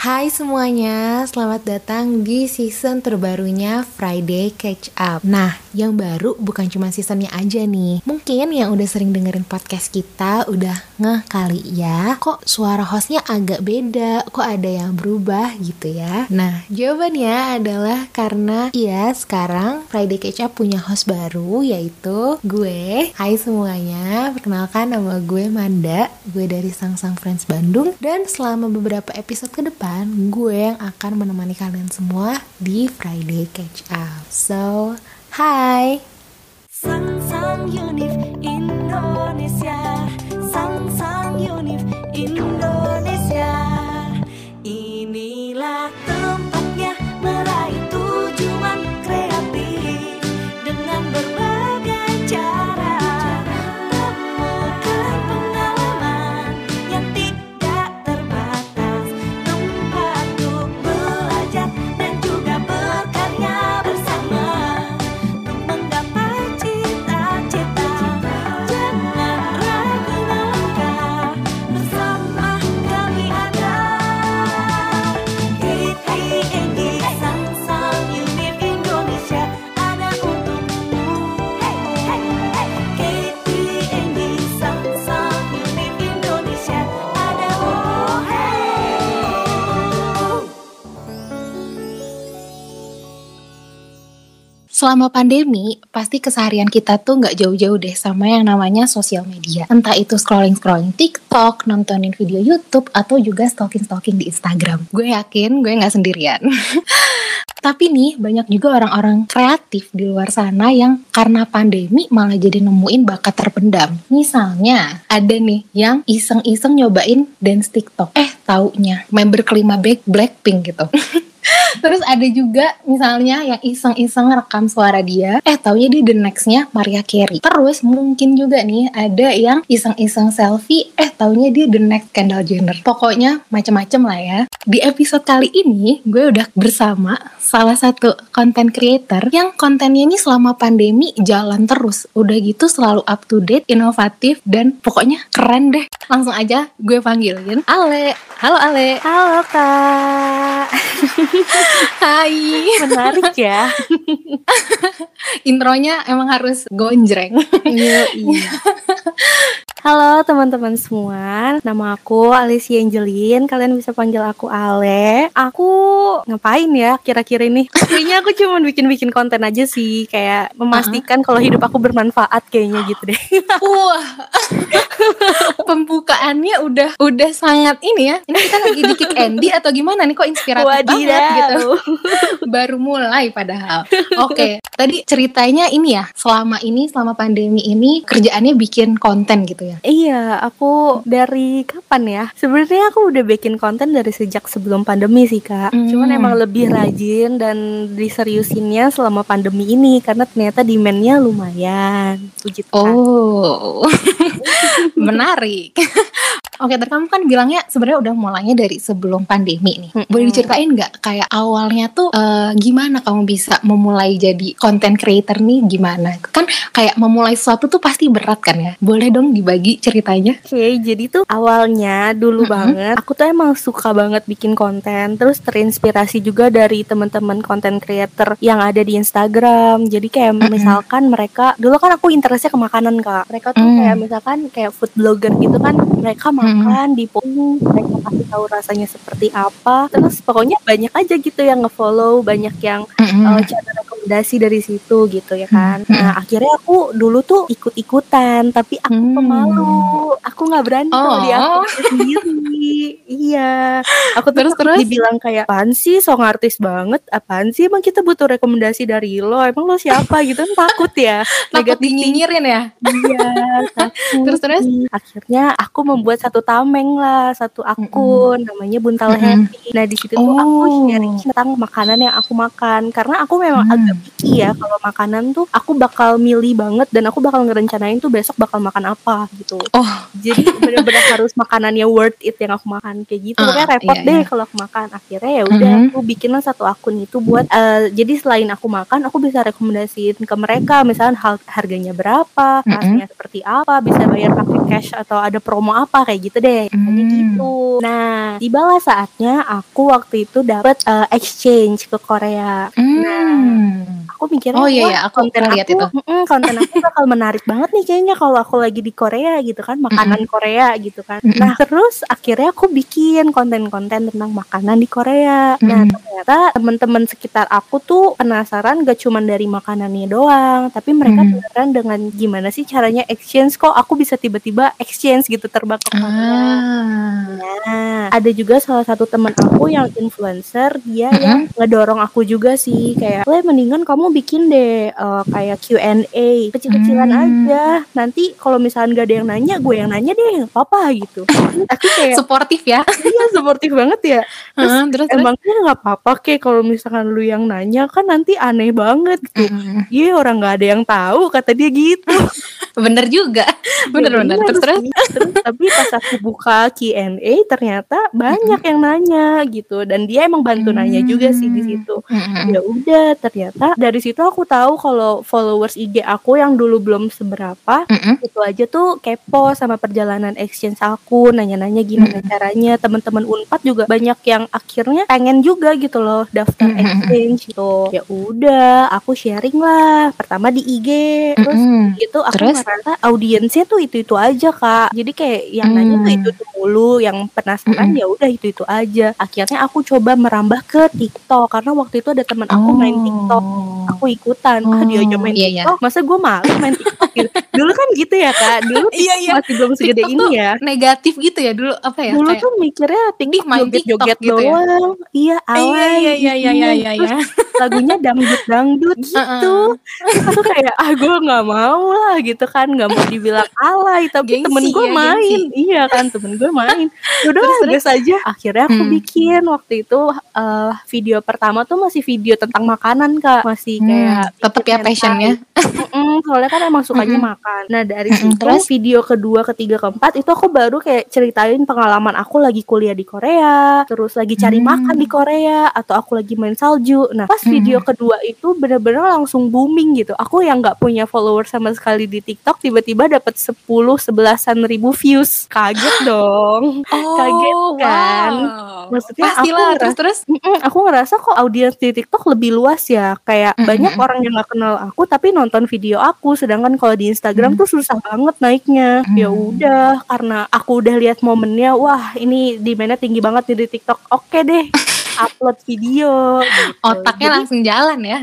Hai semuanya, selamat datang di season terbarunya Friday Catch Up. Nah, yang baru bukan cuma seasonnya aja nih. Mungkin yang udah sering dengerin podcast kita udah ngeh kali ya, kok suara hostnya agak beda, kok ada yang berubah gitu ya. Nah, jawabannya adalah karena ya sekarang Friday Catch Up punya host baru yaitu gue. Hai semuanya, perkenalkan nama gue Manda, gue dari Sang Sang Friends Bandung dan selama beberapa episode ke depan gue yang akan menemani kalian semua di Friday Catch Up. So, hi. Sang Sang Unif Indonesia Sang Sang Unif Indonesia Inilah Selama pandemi, pasti keseharian kita tuh nggak jauh-jauh deh sama yang namanya sosial media. Entah itu scrolling-scrolling TikTok, nontonin video YouTube, atau juga stalking-stalking di Instagram. Gue yakin gue nggak sendirian. Tapi nih, banyak juga orang-orang kreatif di luar sana yang karena pandemi malah jadi nemuin bakat terpendam. Misalnya, ada nih yang iseng-iseng nyobain dance TikTok. Eh, taunya member kelima Black Blackpink gitu. Terus ada juga misalnya yang iseng-iseng rekam suara dia, eh taunya dia the nextnya Maria Carey. Terus mungkin juga nih ada yang iseng-iseng selfie, eh taunya dia the next Kendall Jenner. Pokoknya macem-macem lah ya. Di episode kali ini gue udah bersama salah satu content creator yang kontennya ini selama pandemi jalan terus. Udah gitu selalu up to date, inovatif, dan pokoknya keren deh. Langsung aja gue panggilin Ale. Halo Ale. Halo kak, Hai. menarik ya. Intronya emang harus gonjreng. Halo teman-teman semua, nama aku Alicia Angelin. Kalian bisa panggil aku Ale. Aku ngapain ya kira-kira ini? Kayaknya aku cuma bikin-bikin konten aja sih, kayak memastikan kalau hidup aku bermanfaat kayaknya gitu deh. Wah. Pembukaannya udah udah sangat ini ya. Ini kita lagi di kick Andy atau gimana nih kok inspiratif banget gitu. Baru mulai padahal. Oke, tadi ceritanya ini ya, selama ini selama pandemi ini kerjaannya bikin konten gitu ya. Iya, aku dari kapan ya? Sebenarnya aku udah bikin konten dari sejak sebelum pandemi sih kak. Hmm. Cuman emang lebih rajin dan diseriusinnya selama pandemi ini karena ternyata demandnya lumayan. Puji Tuhan. Oh. Menarik. Oke, tadi kamu kan bilangnya sebenarnya udah mulainya dari sebelum pandemi nih. Mm-mm. Boleh diceritain nggak kayak awalnya tuh eh, gimana kamu bisa memulai jadi content creator nih gimana? Kan kayak memulai sesuatu tuh pasti berat kan ya. Boleh dong dibagi ceritanya? Oke, jadi tuh awalnya dulu Mm-mm. banget aku tuh emang suka banget bikin konten, terus terinspirasi juga dari teman-teman konten creator yang ada di Instagram. Jadi kayak Mm-mm. misalkan mereka dulu kan aku interestnya ke makanan kak. Mereka tuh Mm. kayak misalkan kayak food blogger gitu kan, mereka makan di posting, mereka kasih tahu rasanya seperti apa. Terus pokoknya banyak aja gitu yang ngefollow, banyak yang Mm-mm. uh, cari rekomendasi dari situ gitu ya kan. Hmm, Nah akhirnya aku dulu tuh ikut-ikutan, tapi aku Hmm. pemalu, aku nggak berani kalau di Oh. akun sendiri. Iya, aku Terus, terus? dibilang kayak apaan sih song artis banget, apaan sih emang kita butuh rekomendasi dari lo, emang lo siapa gitu kan takut ya. Takut dinyinyirin ya? Iya, takut. Terus, terus? Akhirnya aku membuat satu tameng lah, satu akun namanya Buntal Mm-mm. Happy. Nah di situ tuh aku Oh. sharing tentang makanan yang aku makan karena aku memang Hmm. agak picky ya kalau makanan tuh aku bakal milih banget dan aku bakal ngerencanain tuh besok bakal makan apa gitu. Oh, Jadi bener-bener harus makanannya worth it yang aku makan kayak gitu. Pokoknya repot iya, deh iya. kalau aku makan. Akhirnya ya udah Mhm. aku bikinlah satu akun itu buat eh, jadi selain aku makan, aku bisa rekomendasiin ke mereka misalnya hal harganya berapa, Mhm. rasanya seperti apa, bisa bayar pakai cash atau ada promo apa kayak gitu deh. Hanya Hmm. gitu. Nah, tibalah saatnya aku waktu itu dapat eh, exchange ke Korea. Hmm. Aku mikirnya Oh iya iya, aku konten lihat aku, itu. konten aku bakal menarik banget nih kayaknya kalau aku lagi di Korea gitu kan, makanan Korea gitu kan. Nah, terus akhirnya aku bikin konten-konten tentang makanan di Korea. Nah, ternyata teman-teman sekitar aku tuh penasaran gak cuma dari makanannya doang, tapi mereka Mm. penasaran dengan gimana sih caranya exchange kok aku bisa tiba-tiba exchange gitu terbang ke Korea. Ah. Nah, ada juga salah satu teman aku yang influencer, dia yang ngedorong aku juga sih kayak, "Le, mendingan kamu bikin deh eh, kayak Q&A kecil-kecilan Hmm. aja. Nanti kalau misalnya gak ada yang nanya, gue yang nanya deh, nggak apa-apa gitu." Tapi kayak Suportif ya. iya suportif banget ya. Terus Heeh, terus emangnya nggak apa-apa kek kalau misalkan lu yang nanya kan nanti aneh banget gitu. Mm. Iya orang nggak ada yang tahu kata dia gitu. Bener juga. Bener Ya, bener. bener Terus terus. Terus tapi pas aku buka Q&A ternyata banyak yang nanya gitu dan dia emang bantu nanya juga sih di situ. Mm-mm. Ya udah ternyata dari situ aku tahu kalau followers IG aku yang dulu belum seberapa itu aja tuh kepo sama perjalanan exchange aku nanya-nanya gimana caranya teman-teman Unpad juga banyak yang akhirnya pengen juga gitu loh daftar exchange gitu ya udah aku sharing lah pertama di IG terus Mm-mm. itu aku Terus? Ngerasa audiensnya tuh itu itu aja kak jadi kayak yang nanya tuh Hmm. itu itu mulu yang penasaran ya udah itu itu aja akhirnya aku coba merambah ke TikTok karena waktu itu ada teman aku main TikTok Oh. aku ikutan ah dia aja main Iya, iya. TikTok masa gue malu main TikTok gitu dulu kan gitu ya kak dulu Iya, iya. masih belum segede TikTok ini tuh ya Negatif gitu ya dulu apa ya? dulu kayak- tuh mikirnya TikTok main joget-joget TikTok gitu ya? doang iya alay Iya iya iya iya iya iya. Iya. lagunya dangdut dangdut gitu Terus aku kayak ah gue nggak mau lah gitu kan nggak mau dibilang alay tapi Gengsi temen gue ya, main iya kan temen gue main udah Terus, aja akhirnya aku Hmm. bikin waktu itu eh, video pertama tuh masih video tentang makanan kak masih kayak Hmm, tetep ya passionnya. Mm-mm, soalnya kan emang sukanya Mm-mm. makan. Nah dari situ terus? video kedua, ketiga, keempat itu aku baru kayak ceritain pengalaman aku lagi kuliah di Korea, terus lagi cari Hmm. makan di Korea, atau aku lagi main salju. Nah pas Mm-mm. video kedua itu bener-bener langsung booming gitu. Aku yang nggak punya follower sama sekali di TikTok tiba-tiba dapat 10 sebelasan ribu views. Kaget dong. Oh, Kaget kan? wow. Maksudnya aku Pastilah terus ngerasa- terus. Mm-mm, aku ngerasa kok audiens di TikTok lebih luas ya. Kayak Mm-mm. banyak orang yang gak kenal aku tapi nonton video aku. Sedangkan kalau di Instagram Mm. tuh susah banget naiknya. Ya Mm. udah, karena aku udah lihat momennya, wah ini demandnya tinggi banget nih di TikTok. Oke deh, upload video. gitu. Otaknya Jadi- langsung jalan ya.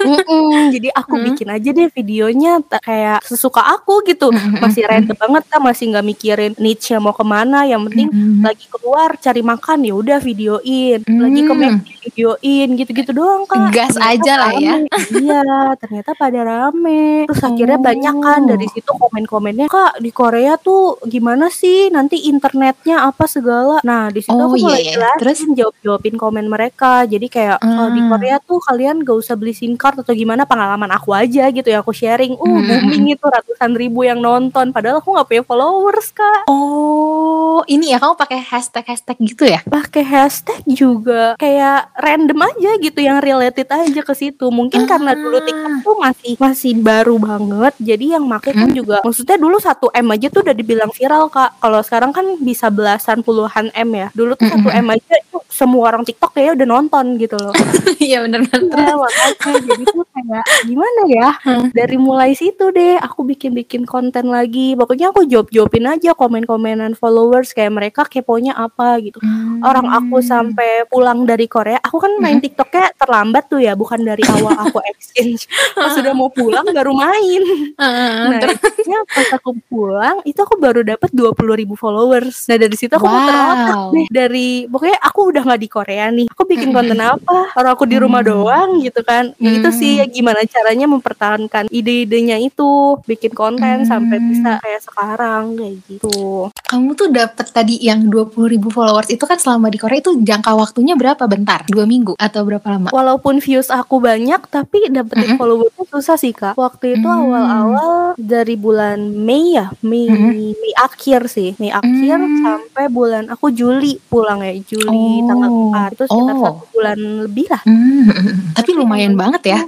Mm-mm, jadi aku Hmm. bikin aja deh videonya kayak sesuka aku gitu. Mm-mm. Masih random banget kan, masih nggak mikirin niche mau ke mana. Yang penting Mm-mm. lagi keluar cari makan ya udah videoin lagi ke Hmm. McD videoin gitu-gitu doang kak Gas Ternyata aja lah ya. iya ternyata pada rame terus akhirnya Oh. banyak kan dari situ komen-komennya kak di Korea tuh gimana sih nanti internetnya apa segala nah di situ Oh, aku iya, mulai iya. jelasin Terus? jawab-jawabin komen mereka jadi kayak kalau di Ah. Korea tuh kalian gak usah beli SIM card atau gimana pengalaman aku aja gitu ya aku sharing uh Hmm. booming itu ratusan ribu yang nonton padahal aku nggak punya followers kak Oh, ini ya kamu pakai hashtag-hashtag gitu ya? pakai hashtag juga kayak random aja gitu yang related aja ke situ mungkin karena dulu Ah. TikTok tuh masih masih baru banget jadi yang make kan Hmm. juga maksudnya dulu 1 m aja tuh udah dibilang viral kak kalau sekarang kan bisa belasan puluhan m ya dulu tuh 1 m aja itu semua orang TikTok kayaknya udah nonton gitu loh Iya benar-benar. Iya makanya jadi tuh kayak gimana ya? Hmm. dari mulai situ deh aku bikin-bikin konten lagi. Pokoknya aku jawab-jawabin aja komen-komenan followers kayak mereka keponya apa gitu. Orang aku sampai pulang dari Korea aku kan main TikToknya terlambat tuh ya bukan dari awal aku exchange. Pas sudah mau pulang baru main. Nah akhirnya pas aku pulang itu aku baru dapat 20.000 ribu followers. Nah dari situ aku muter otak Wow. deh. Dari pokoknya aku udah nggak di Korea nih. Aku bikin konten apa? Orang aku di rumah Hmm. doang gitu kan. Ya itu sih Hmm. gimana caranya mempertahankan ide-idenya itu, bikin konten sampai Hmm. bisa kayak sekarang kayak gitu. Kamu tuh dapet tadi yang 20.000 ribu followers itu kan selama di Korea itu jangka waktunya berapa? Bentar? Dua minggu? Atau berapa lama? Walaupun views aku banyak tapi dapetin Mm-mm. followersnya susah sih kak. Waktu itu Hmm. awal-awal dari bulan Mei ya, Mei Mm-mm. Mei akhir sih, Mei akhir Hmm. sampai bulan aku Juli pulang ya, Juli tanggal Oh. 4 itu sekitar Oh. satu bulan lebih lah. Hmm, tapi Tapi lumayan banget ya.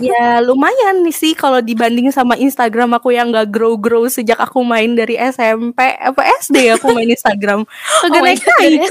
ya lumayan nih sih kalau dibanding sama Instagram aku yang gak grow-grow sejak aku main dari SMP apa SD aku main Instagram. Kagak Oh naik naik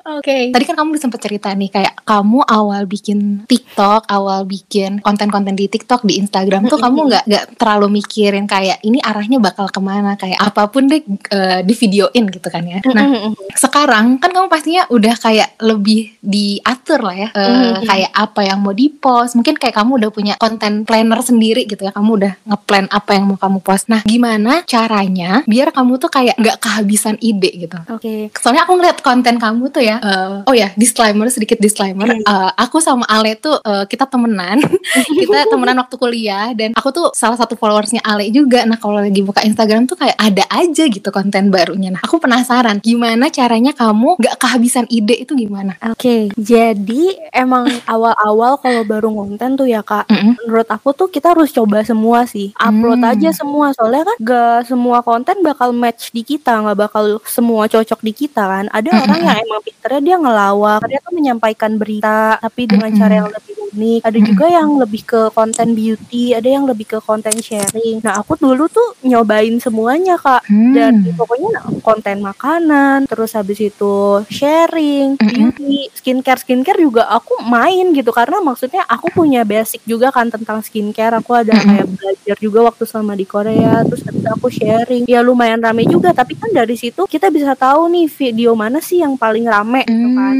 Oke. Tadi kan kamu udah sempet cerita nih kayak kamu awal bikin TikTok, awal bikin konten-konten di TikTok, di Instagram tuh kamu nggak nggak terlalu mikirin kayak ini arahnya bakal ke mana kayak apa pun deh eh, di videoin gitu kan ya. Nah sekarang kan kamu pastinya udah kayak lebih diatur lah ya Mhm. kayak apa yang mau dipost mungkin kayak kamu udah punya konten planner sendiri gitu ya kamu udah ngeplan apa yang mau kamu post nah gimana caranya biar kamu tuh kayak nggak kehabisan ide gitu oke soalnya aku ngeliat konten kamu tuh ya eh, oh ya disclaimer sedikit disclaimer Hmm. Eh, aku sama Ale tuh eh, kita temenan kita temenan waktu kuliah dan aku tuh salah satu followersnya Ale juga nah kalau lagi buka Instagram tuh kayak ada aja gitu konten barunya nah aku penasaran gimana caranya kamu nggak kehabisan ide itu gimana Oke, jadi emang awal-awal kalau baru konten tuh ya kak, Mm-mm. menurut aku tuh kita harus coba semua sih, upload Hmm. aja semua, soalnya kan gak semua konten bakal match di kita, nggak bakal semua cocok di kita kan. Ada Mm-mm. orang yang emang pinternya dia ngelawak, dia tuh menyampaikan berita, tapi dengan cara yang lebih unik. Ada juga yang lebih ke konten beauty, ada yang lebih ke konten sharing. Nah aku dulu tuh nyobain semuanya kak, Hmm. dan pokoknya konten makanan terus habis itu sharing beauty skincare. Skincare juga aku main gitu karena maksudnya aku punya basic juga kan tentang skincare. Aku ada kayak belajar juga waktu selama di Korea terus habis aku sharing. Ya lumayan rame juga tapi kan dari situ kita bisa tahu nih video mana sih yang paling rame gitu kan.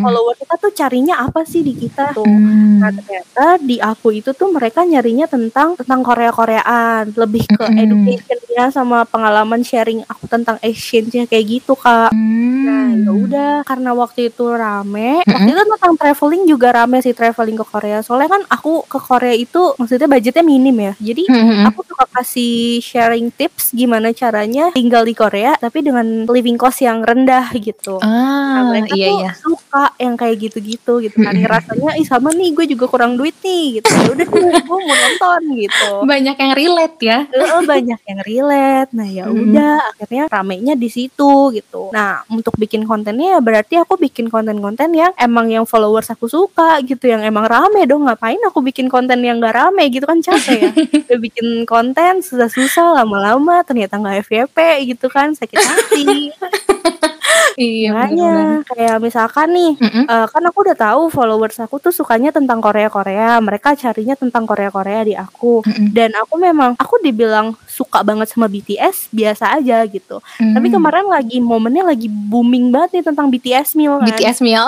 Follower kita tuh carinya apa sih di kita tuh Hmm. Nah ternyata di aku itu tuh mereka nyarinya tentang tentang Korea Koreaan lebih ke Mm-mm. educationnya sama pengalaman sharing aku tentang exchange-nya kayak gitu kak. Nah Hmm. ya udah karena waktu itu rame, waktu itu tentang traveling juga rame sih traveling ke Korea. Soalnya kan aku ke Korea itu maksudnya budgetnya minim ya, jadi Hmm. aku suka kasih sharing tips gimana caranya tinggal di Korea tapi dengan living cost yang rendah gitu. Nah, Ah, mereka iya tuh iya. suka yang kayak gitu-gitu gitu kan Mm-mm. rasanya ih sama nih gue juga kurang duit nih gitu. Ya udah gue mau nonton gitu. Banyak yang relate ya. Banyak yang relate. Nah ya udah akhirnya ramenya di situ gitu. Nah untuk bikin kontennya ya berarti aku bikin konten-konten yang emang yang followers aku suka gitu. Yang emang rame dong. Ngapain aku bikin konten yang gak rame gitu kan capek ya. Udah bikin konten susah-susah lama-lama ternyata nggak FYP gitu kan sakit hati Iya Makanya kayak misalkan nih Mm-mm. eh, kan aku udah tahu followers aku tuh sukanya tentang Korea-Korea, mereka carinya tentang Korea-Korea di aku. Mm-mm. Dan aku memang aku dibilang suka banget sama BTS biasa aja gitu. Tapi Hmm. kemarin lagi momennya lagi booming banget nih tentang BTS meal kan. BTS meal.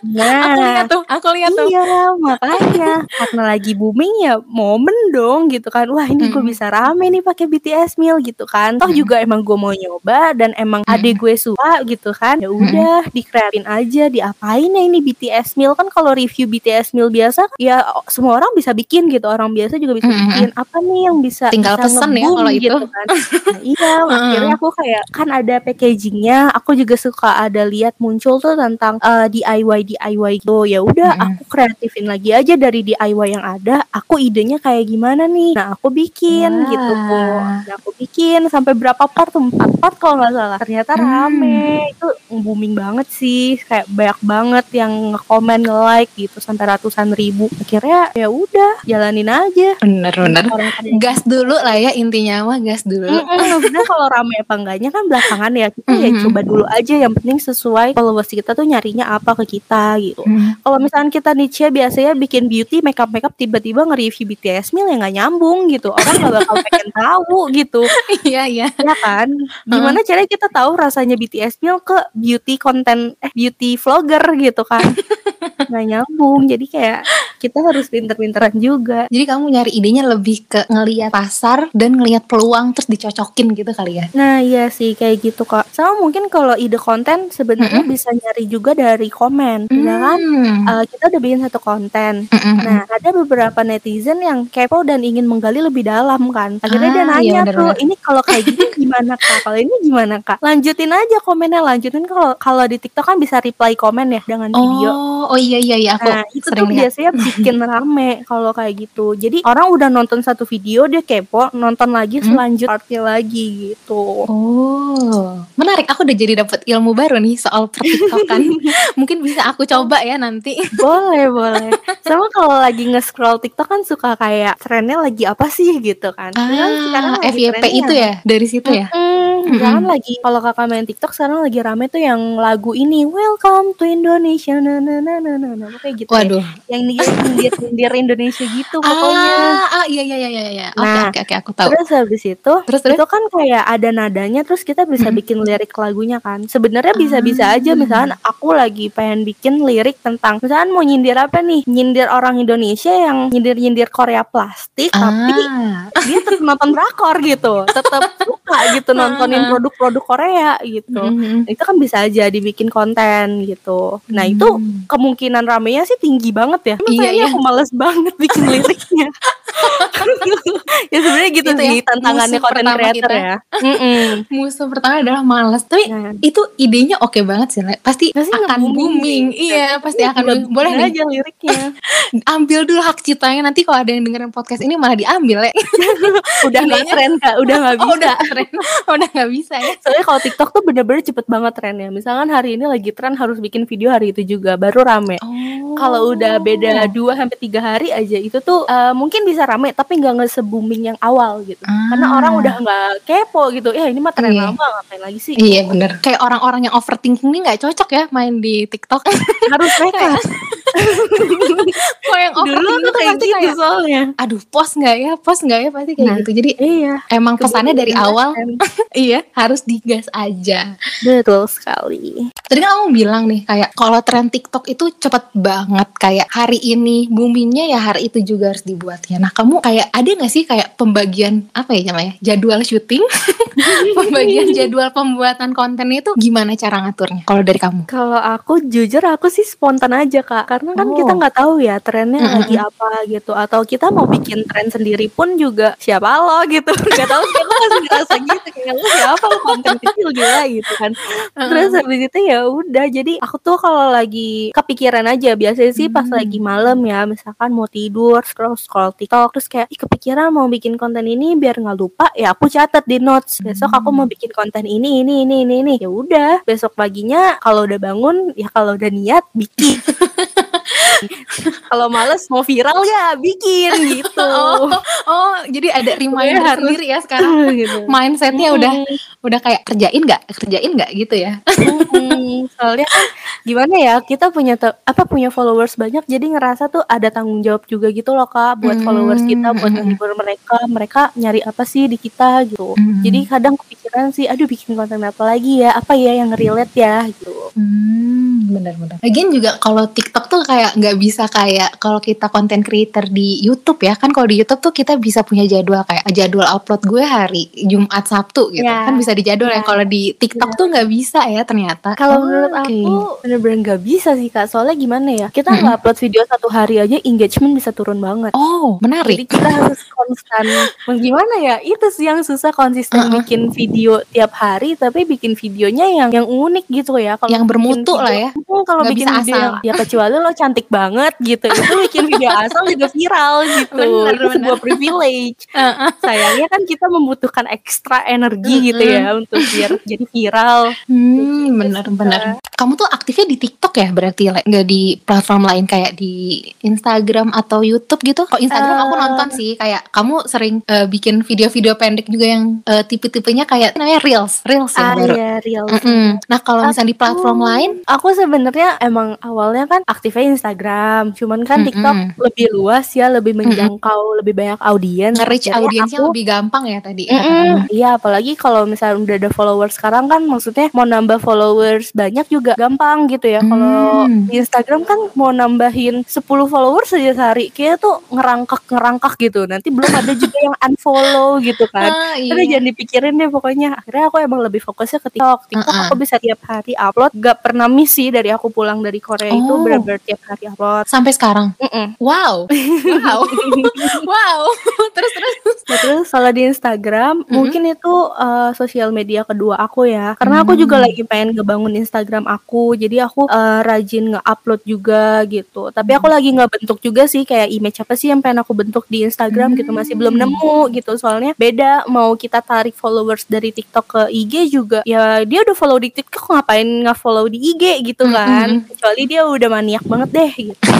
Nah, aku lihat tuh, aku lihat tuh. Iya, makanya karena lagi booming ya momen dong gitu kan. Wah, ini gue Mm-mm. bisa rame nih pakai BTS meal gitu kan. Toh Mm-mm. juga emang gue mau nyoba dan emang Mm-mm. adik gue suka gitu kan. Ya udah, dikreatin aja, diapain ya ini BTS meal kan kalau review BTS meal biasa ya semua orang bisa bikin gitu. Orang biasa juga bisa Mm-mm. bikin. Apa nih yang bisa Tinggal bisa pesen ya kalau itu. gitu kan. Nah, iya, akhirnya aku kayak kan ada packagingnya. Aku juga suka ada lihat muncul tuh tentang eh, DIY DIY gitu. Ya udah, Mm-mm. aku kreatifin lagi aja dari DIY yang ada. Aku idenya kayak gimana nih? Nah, aku bikin Wah. gitu. Nah, aku bikin sampai berapa part tuh? Empat part kalau nggak salah. Ternyata Hmm. Rame. Itu booming banget sih. Kayak banyak banget yang nge-comment, nge-like gitu sampai ratusan ribu. Akhirnya ya udah, jalanin aja. Bener bener. Gas dulu lah ya intinya mah gas dulu. Mm-mm, maksudnya kalau rame apa enggaknya kan belakangan ya kita ya Mm-mm. coba dulu aja yang penting sesuai followers kita tuh nyarinya apa ke kita gitu Hmm. kalau misalnya kita niche biasanya bikin beauty makeup makeup tiba-tiba nge-review BTS meal yang nggak nyambung gitu orang nggak bakal pengen tahu gitu Iya iya. ya kan gimana caranya kita tahu rasanya BTS meal ke beauty content eh beauty vlogger gitu kan nggak nyambung jadi kayak kita harus pinter-pinteran juga. Jadi kamu nyari idenya lebih ke ngelihat pasar dan ngelihat peluang terus dicocokin gitu kali ya. Nah iya sih kayak gitu kok. Sama mungkin kalau ide konten sebenarnya bisa nyari juga dari komen. Misalkan Hmm. eh, kita udah bikin satu konten. Mm-mm. Nah, ada beberapa netizen yang kepo dan ingin menggali lebih dalam kan. Akhirnya dia Ah, nanya iya tuh, benar-benar. ini kalau kayak gini gimana kak? Kalau ini gimana kak? Lanjutin aja komennya, lanjutin kalau kalau di TikTok kan bisa reply komen ya dengan video. Oh, oh iya iya iya aku Nah, itu sering tuh lihat. biasanya bikin rame kalau kayak gitu. Jadi orang udah nonton satu video dia kepo, nonton lagi Hmm? selanjut partnya lagi gitu. Oh, menarik. Aku udah jadi dapat ilmu baru nih soal pertiktokan. Mungkin bisa aku coba ya nanti. boleh, boleh. Sama kalau lagi nge-scroll TikTok kan suka kayak trennya lagi apa sih gitu kan. Kan sekarang Ah, lagi FYP itu ya dari situ ya. Mm, jangan lagi kalau kakak main TikTok sekarang lagi rame tuh yang lagu ini Welcome to Indonesia na na na na na, na. kayak gitu. Waduh. yang nyindir nyindir Indonesia gitu pokoknya Ah, ah iya iya iya iya iya. Oke Nah, oke oke aku tahu. Terus habis itu, Terus, terus? itu kan kayak ada nadanya, terus kita bisa bikin lirik lagunya kan. Sebenarnya bisa-bisa aja, Ah. misalkan aku lagi pengen bikin lirik tentang, misalkan mau nyindir apa nih? Nyindir orang Indonesia yang nyindir-nyindir Korea plastik, tapi Ah, dia tetap nonton drakor gitu, tetap suka gitu nontonin Ah. produk-produk Korea gitu. Mhm. Itu kan bisa aja dibikin konten gitu. Nah itu Hmm. kemungkinan ramenya sih tinggi banget ya. Iya, Iya, iya. aku males banget bikin liriknya. ya sebenarnya gitu Itu sih ya, tantangannya musuh konten pertama creator kita. ya. Musuh pertama adalah malas. Tapi Nah, itu idenya oke banget sih, Le. Pasti, Pasti akan booming. Iya, pasti akan Buat booming. Boleh nih, aja liriknya. ambil dulu hak ciptanya nanti kalau ada yang dengerin podcast ini malah diambil ya. udah nggak tren kak, udah nggak Oh, bisa. udah tren. udah nggak bisa ya. Soalnya kalau TikTok tuh bener-bener cepet banget trennya. Misalkan hari ini lagi tren harus bikin video hari itu juga baru rame. Oh. Kalau udah beda 2 sampai tiga hari aja itu tuh eh, mungkin bisa rame tapi nggak nge-booming yang awal gitu. Karena Ah. orang udah nggak kepo gitu. Ya ini mah tren Iya. lama ngapain lagi sih? Iya bener Kayak orang-orang yang overthinking nih nggak cocok ya main di TikTok Harus mereka. Kalau yang Dulu overthinking tuh tuh kayak pasti gitu kayak soalnya. Aduh post nggak ya Post nggak ya Pasti kayak Nah. gitu Jadi Iya. emang pesannya dari Keburu awal. Iya harus digas aja Betul sekali. Tadi kan kamu bilang nih Kayak kalau tren TikTok itu cepet banget Kayak hari ini boomingnya ya hari itu juga harus dibuatnya Nah kamu kayak ada nggak sih kayak pembagian Apa ya namanya Jadwal syuting Pembagian jadwal pembuatan konten itu Gimana cara ngaturnya? Kalau dari kamu? Kalau aku jujur aku sih spontan aja kak, karena kan Oh. kita nggak tahu ya trennya Mm-mm. lagi apa gitu, atau kita mau bikin tren sendiri pun juga siapa lo gitu, nggak tahu sih aku masih ngerasa gitu. Kayak lo siapa? Lo konten kecil gila gitu kan. Terus habis itu ya udah, jadi aku tuh kalau lagi kepikiran aja biasanya sih pas Hmm. lagi malam ya, misalkan mau tidur scroll scroll TikTok, terus kayak "Ih, kepikiran mau bikin konten ini biar nggak lupa, ya aku catat di notes besok aku mau bikin konten ini ini ini ini ini. Ya udah besok paginya kalau udah bangun ya kalau udah niat bikin kalau males mau viral ya bikin gitu. Oh, oh, jadi ada reminder harus- sendiri ya sekarang. gitu. Mindsetnya udah udah kayak kerjain nggak, kerjain nggak gitu ya? Mm, soalnya kan gimana ya kita punya apa punya followers banyak jadi ngerasa tuh ada tanggung jawab juga gitu loh kak buat Hmm, followers kita buat hmm. menghibur mereka mereka nyari apa sih di kita gitu. Hmm. jadi kadang kepikiran sih aduh bikin konten apa lagi ya? Apa ya yang relate ya? gitu. Hmm, benar-benar. Lagian juga kalau TikTok tuh kayak nggak bisa kayak kalau kita konten creator di YouTube ya kan kalau di YouTube tuh kita bisa punya jadwal kayak jadwal upload gue hari Jumat Sabtu gitu Ya. kan bisa dijadwal ya. Ya. Kalau di TikTok tuh nggak bisa ya ternyata. Kalau Oh, menurut oke. aku bener-bener nggak bisa sih kak. Soalnya gimana ya? Kita nggak upload video satu hari aja engagement bisa turun banget. Oh Jadi menarik. kita harus konstan. Gimana ya? Itu sih yang susah konsisten Uh-uh. bikin video tiap hari, tapi bikin videonya yang yang unik gitu ya. Kalau Yang bermutu lah ya. Hmm, kalau Nggak bikin bisa video asal. ya kecuali lo cantik banget gitu, itu bikin video asal juga viral gitu. Bener, itu sebuah bener. privilege. Heeh. Sayangnya kan kita membutuhkan ekstra energi gitu ya untuk biar jadi viral. Hmm, Gitu benar-benar. Kamu tuh aktifnya di TikTok ya berarti Le? nggak di platform lain kayak di Instagram atau YouTube gitu? Kok Instagram aku Eh. nonton sih kayak kamu sering eh, bikin video-video pendek juga yang eh, tipe-tipenya kayak namanya reels, reels yang Ah baru. iya, real. Mm-mm. Nah kalau misalnya di platform Aku- lain, Aku sebenarnya emang awalnya kan aktifnya Instagram, cuman kan. TikTok lebih luas ya, lebih menjangkau lebih banyak audiens. Nge-reach audiensnya aku- lebih gampang ya tadi. Iya, apalagi kalau misalnya udah ada followers sekarang kan maksudnya mau nambah followers banyak juga gampang gitu ya. Kalau Hmm. di Instagram kan mau nambahin 10 followers aja sehari, kayak tuh ngerangkak-ngerangkak gitu. Nanti belum ada juga yang unfollow gitu kan. Ah, iya. Udah jangan dipikirin deh pokoknya. Akhirnya aku emang lebih fokusnya ke TikTok. TikTok Uh-uh. aku bisa tiap hari upload. Gak pernah miss sih dari aku pulang dari Korea itu Oh. bener-bener tiap hari upload. Sampai sekarang. Mm-mm. Wow. Wow. wow. terus terus. Nah, terus kalau di Instagram Mhm. mungkin itu uh, sosial media kedua aku ya. Karena aku juga Hmm. lagi pengen ngebangun Instagram aku. Jadi aku uh, rajin nge-upload juga gitu. Tapi Hmm. aku lagi nggak bentuk juga sih kayak image apa sih yang pengen aku bentuk di Instagram gitu masih belum Hmm. nemu gitu. Soalnya beda mau kita tarik followers dari TikTok ke IG juga. Ya dia udah follow di TikTok ngapain nge-follow di IG gitu kan. Mhm. Kecuali dia udah maniak banget deh gitu.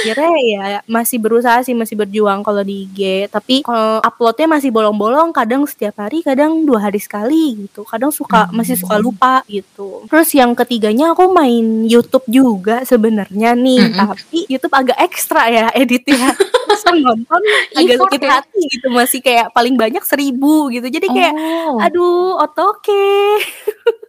akhirnya ya masih berusaha sih masih berjuang kalau di IG tapi kalau uploadnya masih bolong-bolong kadang setiap hari kadang dua hari sekali gitu kadang suka Hmm. masih suka lupa gitu terus yang ketiganya aku main YouTube juga sebenarnya nih Mm-mm. tapi YouTube agak ekstra ya editnya nonton agak sakit ya? hati gitu masih kayak paling banyak seribu gitu jadi kayak Oh. aduh otoke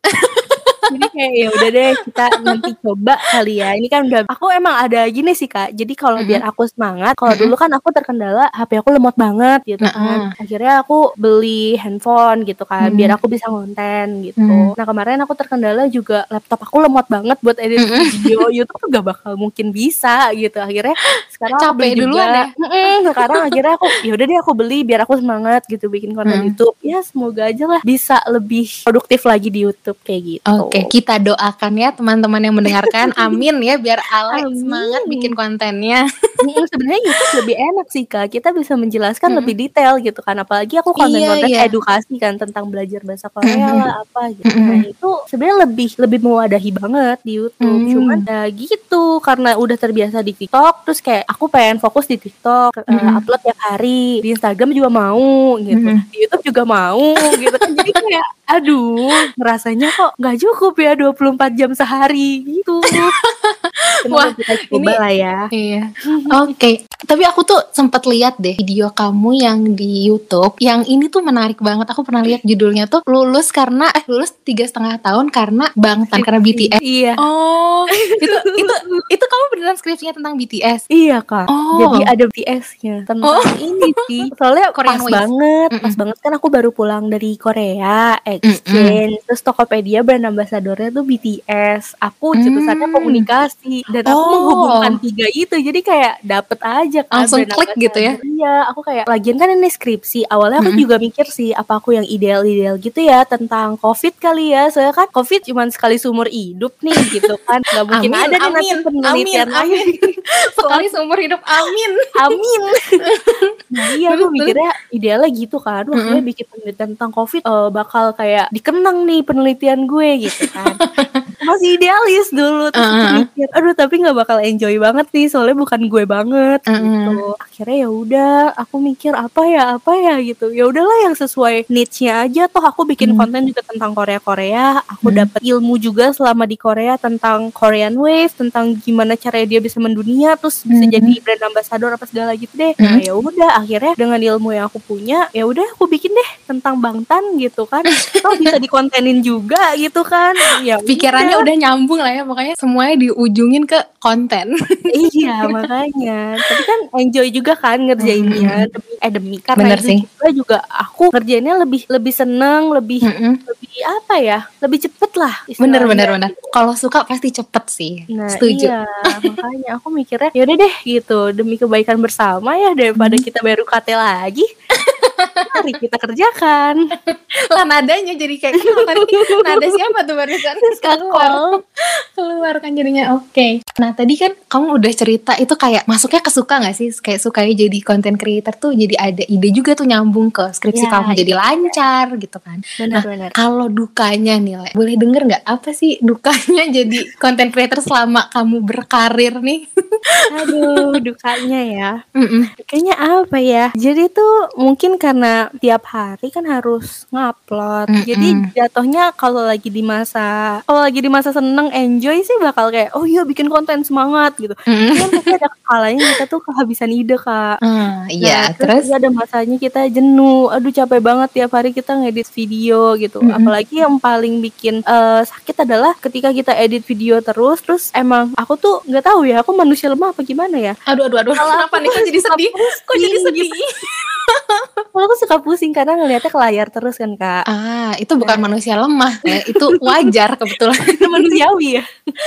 jadi kayak ya udah deh kita nanti coba kali ya ini kan udah aku emang ada gini sih kak jadi kalau Mm-mm. biar aku semangat kalau Mm-mm. dulu kan aku terkendala HP aku lemot banget gitu Nah, kan akhirnya aku beli handphone gitu kan Mm. biar aku bisa konten gitu Mm. nah kemarin aku terkendala juga laptop aku lemot banget buat edit Mm-mm. video YouTube tuh gak bakal mungkin bisa gitu akhirnya sekarang Capek beli juga. duluan ya? Mm-mm, sekarang akhirnya aku ya udah deh aku beli biar aku semangat gitu bikin konten Mm. YouTube ya semoga aja lah bisa lebih produktif lagi di YouTube kayak gitu Oke, kita doakan ya teman-teman yang mendengarkan. Amin ya biar Ale Amin. semangat bikin kontennya. Mm, sebenarnya YouTube lebih enak sih kak kita bisa menjelaskan Mm. lebih detail gitu kan apalagi aku konten-konten Iya, iya. edukasi kan tentang belajar bahasa Korea Mhm. lah apa gitu nah itu sebenarnya lebih lebih mewadahi banget di YouTube Mm. cuman ya gitu karena udah terbiasa di TikTok terus kayak aku pengen fokus di TikTok eh, Mhm. upload tiap hari di Instagram juga mau gitu Mhm. di YouTube juga mau gitu kan jadi kayak aduh rasanya kok nggak cukup ya 24 jam sehari. Gitu Wah, kita coba ini- lah ya Iya. Oke, tapi aku tuh sempat lihat deh video kamu yang di YouTube. Yang ini tuh menarik banget. Aku pernah lihat judulnya tuh lulus karena eh lulus tiga setengah tahun karena bangtan karena BTS. Iya. Oh, itu itu itu kamu beneran skripsinya tentang BTS? Iya kak. Oh. Jadi ada BTS-nya tentang Oh. ini sih. Soalnya Korean pas Wave. banget, pas Mm-mm. banget kan aku baru pulang dari Korea exchange. Terus Tokopedia brand ambassadornya tuh BTS. Aku jurusannya Hmm. komunikasi dan aku Oh. menghubungkan tiga itu. Jadi kayak dapet aja kan. Langsung klik gitu ya? Iya, aku kayak lagian kan ini skripsi. Awalnya aku Mm-mm. juga mikir sih apa aku yang ideal-ideal gitu ya tentang COVID kali ya. Soalnya kan COVID cuma sekali seumur hidup nih gitu kan. Gak mungkin Amin, ada nih nanti amin, penelitian amin, lagi. Sekali seumur hidup, amin. Amin. nah, iya aku mikirnya idealnya gitu kan. Wah, Mm-mm. gue bikin penelitian tentang COVID eh, bakal kayak dikenang nih penelitian gue gitu kan. Masih idealis dulu terus aku Uh-uh. mikir, aduh tapi nggak bakal enjoy banget nih soalnya bukan gue banget Uh-uh. gitu. Akhirnya ya udah, aku mikir apa ya apa ya gitu. Ya udahlah yang sesuai niche-nya aja. Toh aku bikin Hmm. konten juga tentang Korea-Korea. Aku Hmm. dapat ilmu juga selama di Korea tentang Korean Wave, tentang gimana caranya dia bisa mendunia, terus bisa Hmm. jadi brand ambassador apa segala gitu deh. Hmm. Nah, ya udah akhirnya dengan ilmu yang aku punya, ya udah aku bikin deh tentang Bangtan gitu kan. Toh bisa dikontenin juga gitu kan. Ya Pikirannya udah nyambung lah ya, pokoknya semuanya diujungin ke konten. iya makanya tapi kan enjoy juga kan ngerjainnya demi eh demi karena Bener itu sih. juga juga aku ngerjainnya lebih lebih seneng lebih Mm-mm. lebih apa ya lebih cepet lah Bener bener bener. Kalau suka pasti cepet sih. Nah Setuju. iya makanya aku mikirnya yaudah deh gitu demi kebaikan bersama ya daripada Hmm. kita baru kate lagi mari kita kerjakan. Lah nadanya jadi kayak tadi. Nada siapa tuh barusan? Keluar. keluar kan jadinya oke. Nah tadi kan kamu udah cerita itu kayak masuknya ke suka nggak sih? Kayak sukanya jadi content creator tuh jadi ada ide juga tuh nyambung ke skripsi Ya, kamu jadi lancar gitu kan. Benar-benar kalau dukanya nih Le, boleh denger nggak apa sih dukanya jadi content creator selama kamu berkarir nih Aduh, dukanya ya. Mm-mm. Kayaknya apa ya? Jadi tuh mungkin karena tiap hari kan harus ngupload. Mm-mm. Jadi jatuhnya kalau lagi di masa kalau lagi di masa seneng enjoy sih bakal kayak oh iya bikin konten semangat gitu. Mm-mm. Cuman pasti ada kalanya kita tuh kehabisan ide kak. Ah, iya, Nah, terus juga ada masanya kita jenuh. Aduh capek banget tiap hari kita ngedit video gitu. Mm-mm. Apalagi yang paling bikin eh, sakit adalah ketika kita edit video terus terus emang aku tuh nggak tahu ya aku manusia lemah apa gimana ya. aduh aduh aduh kenapa nih kok jadi sedih? Kok jadi sedih? Kalau aku suka pusing karena ngeliatnya ke layar terus kan kak. Ah, itu bukan manusia lemah ya, itu wajar kebetulan. Itu manusiawi ya.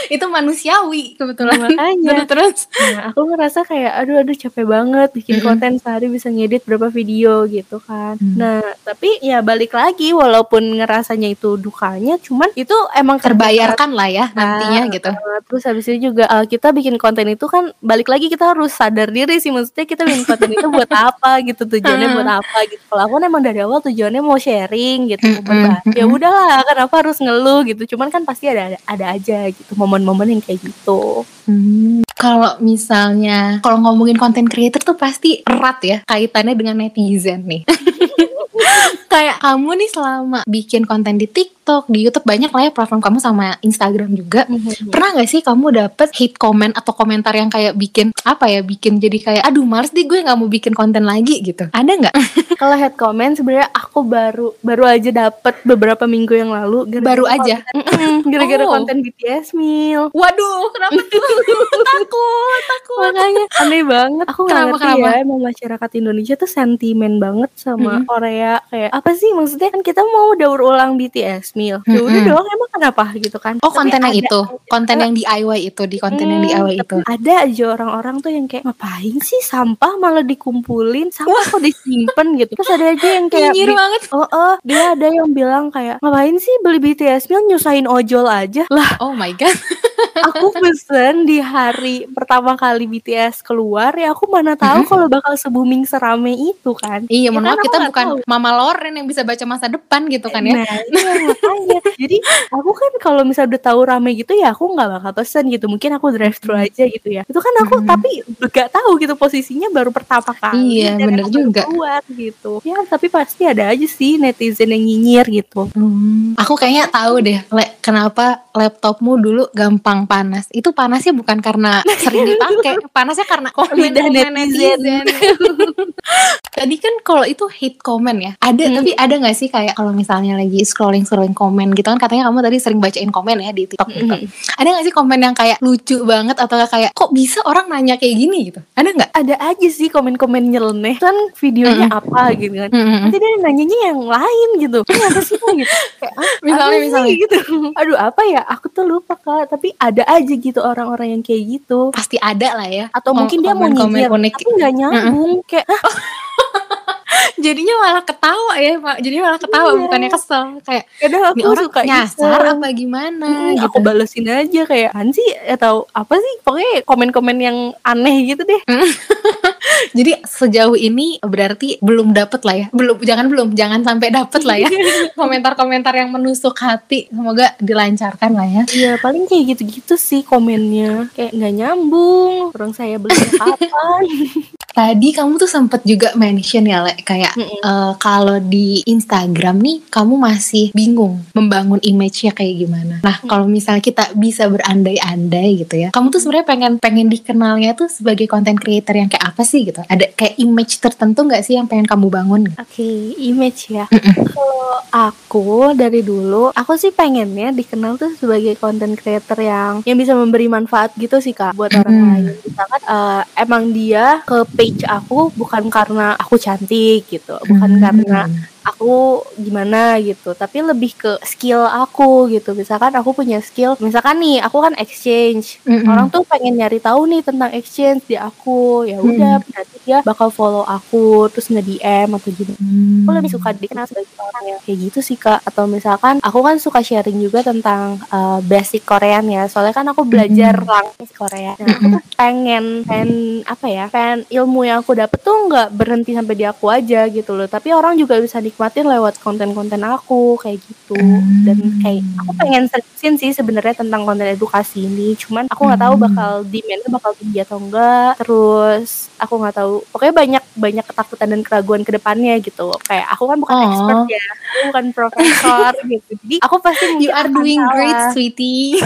itu manusiawi kebetulan. Makanya. Terus, terus. Nah, aku ngerasa kayak aduh aduh capek banget bikin konten sehari bisa ngedit berapa video gitu kan. Hmm. Nah, tapi ya balik lagi walaupun ngerasanya itu dukanya cuman itu emang terbayarkan lah ya nantinya Nah, gitu. Uh, terus habis itu juga uh, kita bikin konten itu kan balik lagi kita harus sadar diri sih maksudnya kita bikin konten itu buat apa gitu tujuannya buat apa gitu. Kalau aku kan emang dari awal tujuannya mau sharing gitu mau Mm-mm, berbagi ya udahlah kenapa harus ngeluh gitu. Cuman kan pasti ada ada aja gitu momen-momen yang kayak gitu. Hmm, Kalau misalnya kalau ngomongin konten creator tuh pasti erat ya kaitannya dengan netizen nih. Kayak kamu nih selama bikin konten di TikTok, di YouTube banyak lah ya platform kamu sama Instagram juga. Pernah nggak sih kamu dapet hate comment atau komentar yang kayak bikin apa ya, bikin jadi kayak aduh males deh gue nggak mau bikin konten lagi gitu. Ada nggak? kalau head comment sebenarnya aku baru baru aja dapet beberapa minggu yang lalu gara-gara Baru aja. Gara-gara Oh. konten BTS Mil Waduh, kenapa tuh? takut, takut. makanya aneh banget aku nggak ngerti kenapa? ya emang masyarakat Indonesia tuh sentimen banget sama Mm-mm. Korea kayak apa sih? Maksudnya kan kita mau daur ulang BTS Mil. Ya udah Mm-mm. dong emang kenapa? Gitu kan. Oh Tapi konten yang itu, konten yang DIY itu di konten yang Hmm, DIY itu. ada aja orang-orang tuh yang kayak ngapain sih? Sampah malah dikumpulin sampah kok disimpan gitu. Terus ada aja yang kayak Nyinyir banget. Oh, oh, dia ada yang bilang kayak ngapain sih beli BTS Mil? Nyusahin ojol aja. Lah Oh my god. aku pesen di hari pertama kali BTS keluar ya aku mana tahu kalau bakal se-booming serame itu kan. Iya, Ya mohon kan, maaf kita bukan tahu. Mama Loren yang bisa baca masa depan gitu kan ya. Nah, iya makanya. Jadi aku kan kalau misalnya udah tahu rame gitu ya aku nggak bakal pesen gitu. Mungkin aku drive thru aja gitu ya. Itu kan aku Mhm. tapi gak tahu gitu posisinya baru pertama kali. Iya, dan bener juga. Keluar gitu. Ya tapi pasti ada aja sih netizen yang nyinyir gitu. Hmm, aku kayaknya tahu deh, Le, kenapa laptopmu dulu gampang panas. Itu panasnya bukan karena sering dipakai, panasnya karena komen Lidah netizen. Tadi kan kalau itu hate comment ya, ada Hmm. tapi ada nggak sih kayak kalau misalnya lagi scrolling scrolling komen gitu kan katanya kamu tadi sering bacain komen ya di TikTok gitu. Mhm. Ada nggak sih komen yang kayak lucu banget atau kayak kok bisa orang nanya kayak gini gitu? Ada nggak? Ada aja sih komen-komen nyeleneh kan videonya apa gitu kan. Mm-mm. Nanti dia nanyanya yang lain gitu. Ini apa sih gitu? Kayak, "Ah, Misalnya, sih?" misalnya. gitu. Aduh apa ya? Aku tuh lupa kak. Tapi ada aja gitu orang-orang yang kayak gitu. Pasti ada lah ya. Atau mungkin dia mau nyindir, unik. tapi nggak nyambung. Kayak, "Hah, jadinya malah ketawa ya pak jadi malah ketawa Iya. bukannya kesel kayak kadang aku orang suka nyasar iseng. apa gimana Hmm, gitu Aku balesin aja kayak "Apaan sih atau apa sih pokoknya komen-komen yang aneh gitu deh. jadi sejauh ini berarti belum dapet lah ya belum jangan belum jangan sampai dapet lah ya komentar-komentar yang menusuk hati semoga dilancarkan lah ya Iya paling kayak gitu-gitu sih komennya kayak nggak nyambung. Orang saya belinya kapan? Tadi kamu tuh sempet juga mention ya Le, kayak Mm-mm. eh, kalau di Instagram nih kamu masih bingung membangun image-nya kayak gimana. Nah, kalau misalnya kita bisa berandai-andai gitu ya. Kamu tuh sebenarnya pengen pengen dikenalnya tuh sebagai content creator yang kayak apa sih gitu? Ada kayak image tertentu nggak sih yang pengen kamu bangun? Oke, image ya. Kalau aku dari dulu, aku sih pengennya dikenal tuh sebagai content creator yang yang bisa memberi manfaat gitu sih kak buat orang Mm. lain. Misalkan eh, emang dia ke page aku bukan karena aku cantik gitu, bukan Hmm. karena aku gimana gitu. Tapi lebih ke skill aku gitu. Misalkan aku punya skill misalkan nih aku kan exchange. Mm-mm. orang tuh pengen nyari tahu nih tentang exchange di aku. Ya udah berarti dia bakal follow aku terus nge DM atau gimana. Hmm. aku lebih suka dikenal sebagai orang yang kayak gitu sih kak. Atau misalkan aku kan suka sharing juga tentang uh, basic Korean ya. Soalnya kan aku belajar Mm-mm. langsung Korea nah aku tuh pengen pengen apa ya pengen ilmu yang aku dapet tuh nggak berhenti sampai di aku aja gitu loh. Tapi orang juga bisa nikmatin lewat konten-konten aku kayak gitu Hmm. dan kayak aku pengen seriusin sih sebenarnya tentang konten edukasi ini cuman aku nggak tahu Hmm. bakal demandnya bakal tinggi atau enggak terus aku nggak tahu pokoknya banyak banyak ketakutan dan keraguan ke depannya gitu kayak aku kan bukan Oh. expert ya aku bukan profesor gitu jadi aku pasti You are doing salah. great, sweetie.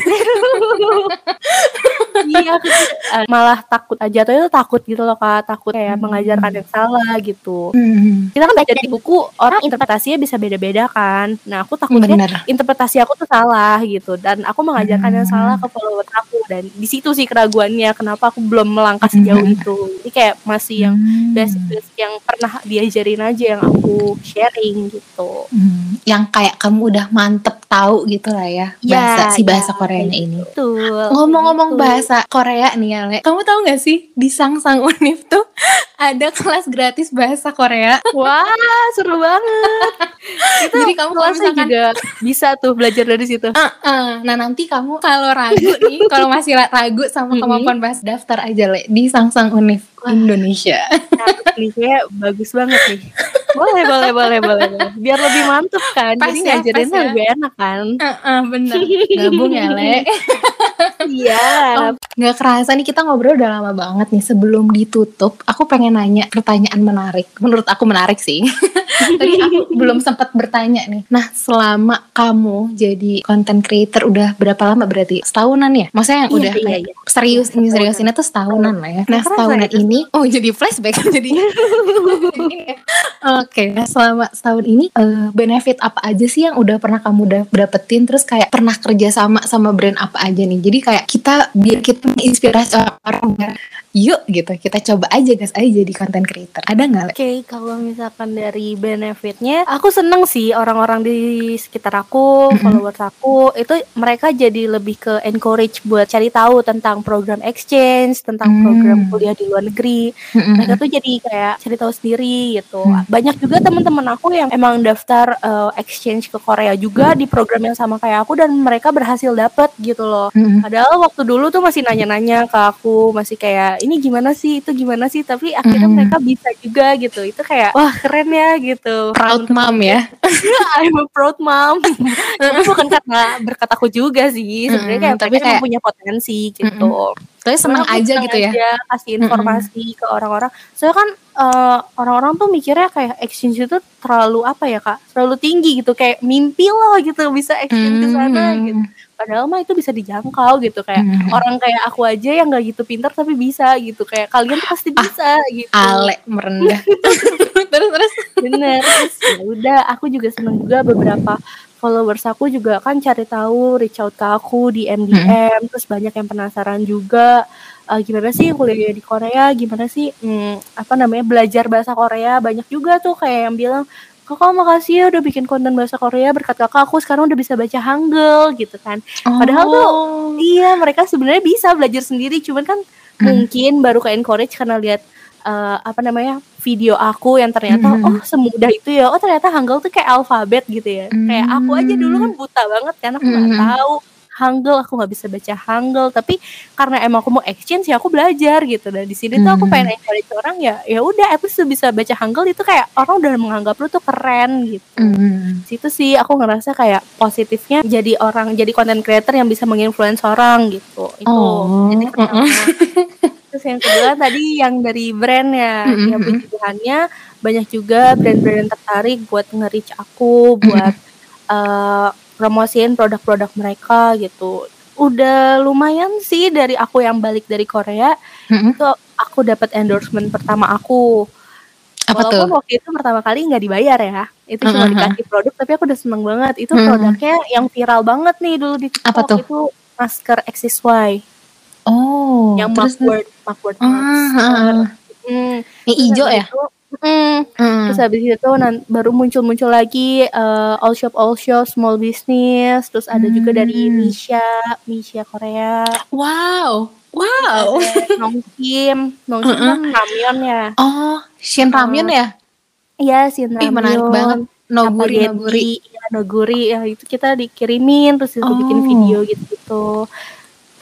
iya aku eh, malah takut aja tuh itu takut gitu loh kak takut kayak Hmm. mengajarkan yang salah gitu Hmm, kita kan baca di buku orang interpretasinya bisa beda-beda kan nah aku takutnya bener. interpretasi aku tuh salah gitu dan aku mengajarkan yang Hmm. salah ke follower aku dan di situ sih keraguannya kenapa aku belum melangkah sejauh Hmm. itu jadi kayak masih yang Hmm. basic-basic yang pernah diajarin aja yang aku sharing gitu Hmm, yang kayak kamu udah mantep tahu gitu lah ya Ya, bahasa si bahasa ya, Koreanya ini. betul Ngomong-ngomong bahasa Korea nih ya, Le. Kamu tahu nggak sih di Sangsang Univ tuh ada kelas gratis bahasa Korea. wah seru banget itu Jadi kamu kalau misalkan juga bisa tuh belajar dari situ Heeh. Nah nanti kamu kalau ragu nih, kalau masih ra- ragu sama kemampuan bahasa daftar aja le di Sangsang Wah. Indonesia. Nah, bagus banget nih. Boleh, boleh, boleh, boleh. Biar lebih mantep kan. Pas Jadi ya, ngajarinnya pas ya. lebih enak kan. Heeh, bener. Gabung ya le. Iya. Oh, Nggak kerasa nih kita ngobrol udah lama banget nih sebelum ditutup. Aku pengen nanya pertanyaan menarik. Menurut aku menarik sih. Tadi aku belum sempat bertanya nih. Nah selama kamu jadi content creator udah berapa lama berarti? Setahunan ya? Maksudnya yang Iya, udah iya, kayak iya. serius ini setahunan. seriusinnya tuh setahunan lah ya. Nah setahunan ya, ini, oh jadi flashback jadi. Oke, nah selama setahun ini eh, benefit apa aja sih yang udah pernah kamu udah dapetin terus kayak pernah kerja sama sama brand apa aja nih. Jadi kayak kita biar kita menginspirasi orang yuk gitu kita coba aja guys aja jadi content creator. Ada nggak? Oke, kalau misalkan dari benefitnya, aku seneng sih orang-orang di sekitar aku, followers aku, itu mereka jadi lebih ke encourage buat cari tahu tentang program exchange, tentang program kuliah di luar negeri. mereka tuh jadi kayak cari tahu sendiri gitu. Hmm. Banyak juga teman-teman aku yang emang daftar uh, exchange ke Korea juga di program yang sama kayak aku dan mereka berhasil dapet gitu loh. Mm-mm. Padahal waktu dulu tuh masih nanya-nanya ke aku, masih kayak ini gimana sih, itu gimana sih, tapi akhirnya Hmm. mereka bisa juga gitu. Itu kayak wah keren ya gitu. Proud mom ya. I'm a proud mom. bukan karena berkat aku juga sih. Sebenarnya kayak tapi mereka kayak- punya potensi gitu. Seneng Soalnya aku aja gitu ya. aja kasih informasi ke orang-orang. Soalnya kan eh, orang-orang tuh mikirnya kayak exchange itu terlalu apa ya kak? Terlalu tinggi gitu, kayak mimpi loh gitu bisa exchange ke sana Hmm. gitu. Padahal mah itu bisa dijangkau gitu kayak Hmm. orang kayak aku aja yang gak gitu pintar tapi bisa gitu kayak kalian tuh pasti bisa gitu. Ah, Ale merendah. terus terus. Bener. Terus ya udah, aku juga seneng juga beberapa followers aku juga kan cari tahu reach out ke aku di MDM terus banyak yang penasaran juga eh, gimana sih kuliah di Korea? Gimana sih hmm, apa namanya belajar bahasa Korea? Banyak juga tuh kayak yang bilang kakak makasih ya udah bikin konten bahasa Korea. Berkat kakak aku sekarang udah bisa baca Hangul gitu kan. Padahal tuh, Oh. iya mereka sebenarnya bisa belajar sendiri cuman kan Hmm. mungkin baru ke encourage karena lihat eh, apa namanya video aku yang ternyata Hmm. oh semudah itu ya oh ternyata Hangul tuh kayak alfabet gitu ya kayak aku aja dulu kan buta banget kan aku nggak Hmm. tahu Hangul aku nggak bisa baca Hangul tapi karena emang aku mau exchange ya aku belajar gitu dan di sini tuh aku Hmm. pengen encourage orang ya ya udah least lu bisa baca Hangul itu kayak orang udah menganggap lu tuh keren gitu Hmm. situ sih aku ngerasa kayak positifnya jadi orang jadi content creator yang bisa menginfluence orang gitu itu Oh. jadi. terus yang kedua tadi yang dari brand ya ya puji Tuhannya banyak juga brand-brand yang tertarik buat nge-reach aku buat eh, promosiin produk-produk mereka gitu udah lumayan sih dari aku yang balik dari Korea Mm-mm. itu aku dapat endorsement pertama aku Apa tuh? Walaupun waktu itu pertama kali nggak dibayar ya, itu cuma Mm-mm. dikasih produk, tapi aku udah seneng banget. Itu Mm-mm. produknya yang viral banget nih dulu di TikTok Apa tuh? itu masker XSY, Oh. yang terus Macword, Macword Ah, ah, ah. Hmm, Yang hijau ya? itu, mm, Hmm. Terus habis itu nan- baru muncul-muncul lagi eh, all shop all shop small business, terus ada juga dari Hmm. Misha, Misha Korea, Wow. Wow. ada Nong Kim, Nong Kim kan ramyeon ya, Oh, Shin Ramyun ya? iya sih Ih, menarik banget. Noguri, noguri. ya noguri ya itu kita dikirimin terus bikin Oh. video gitu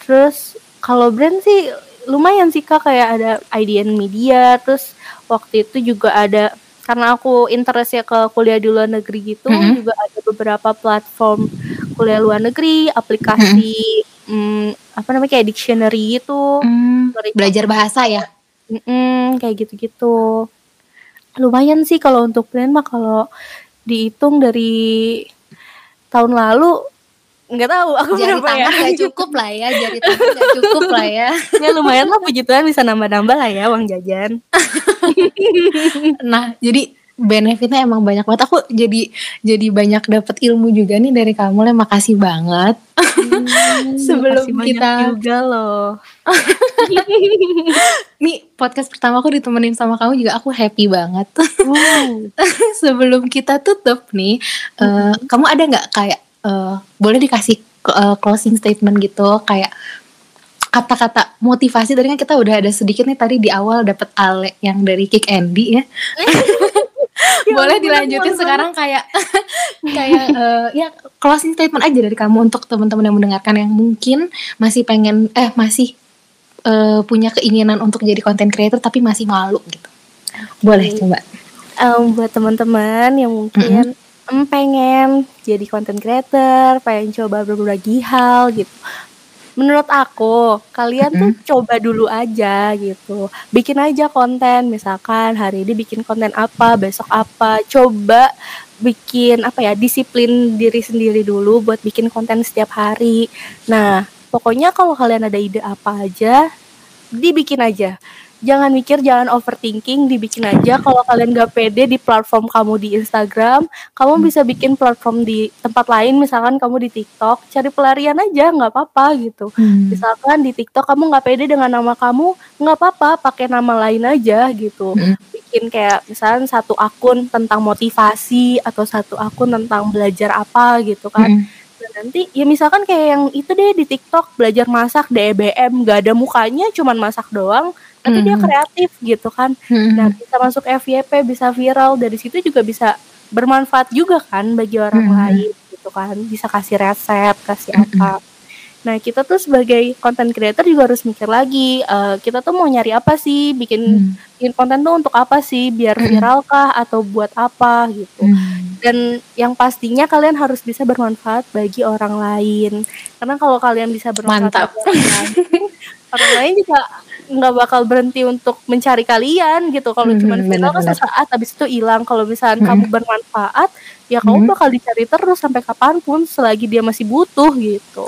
terus kalau brand sih lumayan sih kak kayak ada IDN Media terus waktu itu juga ada karena aku interest ya ke kuliah di luar negeri gitu Mhm. juga ada beberapa platform kuliah luar negeri aplikasi mm, apa namanya kayak dictionary gitu Hmm, Sorry. belajar bahasa ya. Mm-mm, kayak gitu-gitu lumayan sih kalau untuk plan mah kalau dihitung dari tahun lalu nggak tahu aku Jari berapa ya tangan nggak cukup lah ya, jari tangan nggak cukup lah ya. ya lumayan lah puji Tuhan bisa nambah-nambah lah ya uang jajan Nah, jadi benefitnya emang banyak banget. Aku jadi jadi banyak dapat ilmu juga nih dari kamu. Le. Makasih banget. Sebelum Makasih kita- juga loh Nih podcast pertama aku ditemenin sama kamu juga aku happy banget. Wow. Sebelum kita tutup nih, eh, kamu ada nggak kayak eh, boleh dikasih eh, closing statement gitu kayak kata-kata motivasi tadi kan kita udah ada sedikit nih tadi di awal dapat Ale yang dari Kick Andy ya. boleh ampun, dilanjutin sekarang kayak kayak eh, ya closing statement aja dari kamu untuk teman-teman yang mendengarkan yang mungkin masih pengen eh masih eh, punya keinginan untuk jadi content creator tapi masih malu gitu. Boleh coba. Em, buat teman-teman yang mungkin pengen jadi content creator, pengen coba berbagi hal gitu. Menurut aku, kalian tuh coba dulu aja gitu. Bikin aja konten, misalkan hari ini bikin konten apa, besok apa. Coba bikin apa ya, disiplin diri sendiri dulu buat bikin konten setiap hari. Nah, pokoknya kalau kalian ada ide apa aja, dibikin aja jangan mikir, jangan overthinking, dibikin aja. Kalau kalian gak pede di platform kamu di Instagram, kamu bisa bikin platform di tempat lain, misalkan kamu di TikTok, cari pelarian aja, nggak apa-apa gitu. Hmm. Misalkan di TikTok kamu nggak pede dengan nama kamu, nggak apa-apa, pakai nama lain aja gitu. Mm. Bikin kayak misalkan satu akun tentang motivasi atau satu akun tentang belajar apa gitu kan. Dan nanti ya misalkan kayak yang itu deh di TikTok belajar masak DBM nggak ada mukanya cuman masak doang tapi dia Mhm. kreatif gitu kan Mm-mm. nah bisa masuk FYP bisa viral dari situ juga bisa bermanfaat juga kan bagi orang Mhm. lain gitu kan bisa kasih resep kasih Mhm. apa nah kita tuh sebagai content creator juga harus mikir lagi eh, kita tuh mau nyari apa sih bikin Mm. bikin konten tuh untuk apa sih biar viral kah atau buat apa gitu Mm. dan yang pastinya kalian harus bisa bermanfaat bagi orang lain karena kalau kalian bisa bermanfaat Mantap. bagi orang lain orang lain juga nggak bakal berhenti untuk mencari kalian gitu kalau Mhm, cuma viral kan sesaat habis itu hilang kalau misalnya Mhm. kamu bermanfaat ya kamu Mhm. bakal dicari terus sampai kapan pun selagi dia masih butuh gitu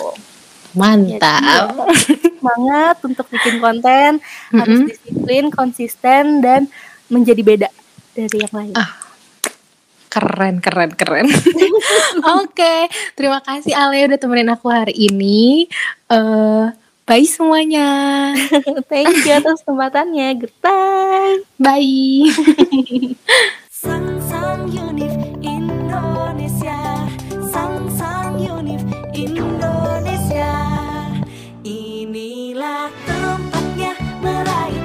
Mantap. semangat untuk bikin konten harus Mm-mm. disiplin konsisten dan menjadi beda dari yang lain Ah. Keren, keren, keren. Oke, terima kasih Ale udah temenin aku hari ini. Eh, Bye semuanya. Thank you atas kesempatannya. Goodbye. Bye. sang sang Unif Indonesia. Sang sang Unif Indonesia. Inilah tempatnya meraih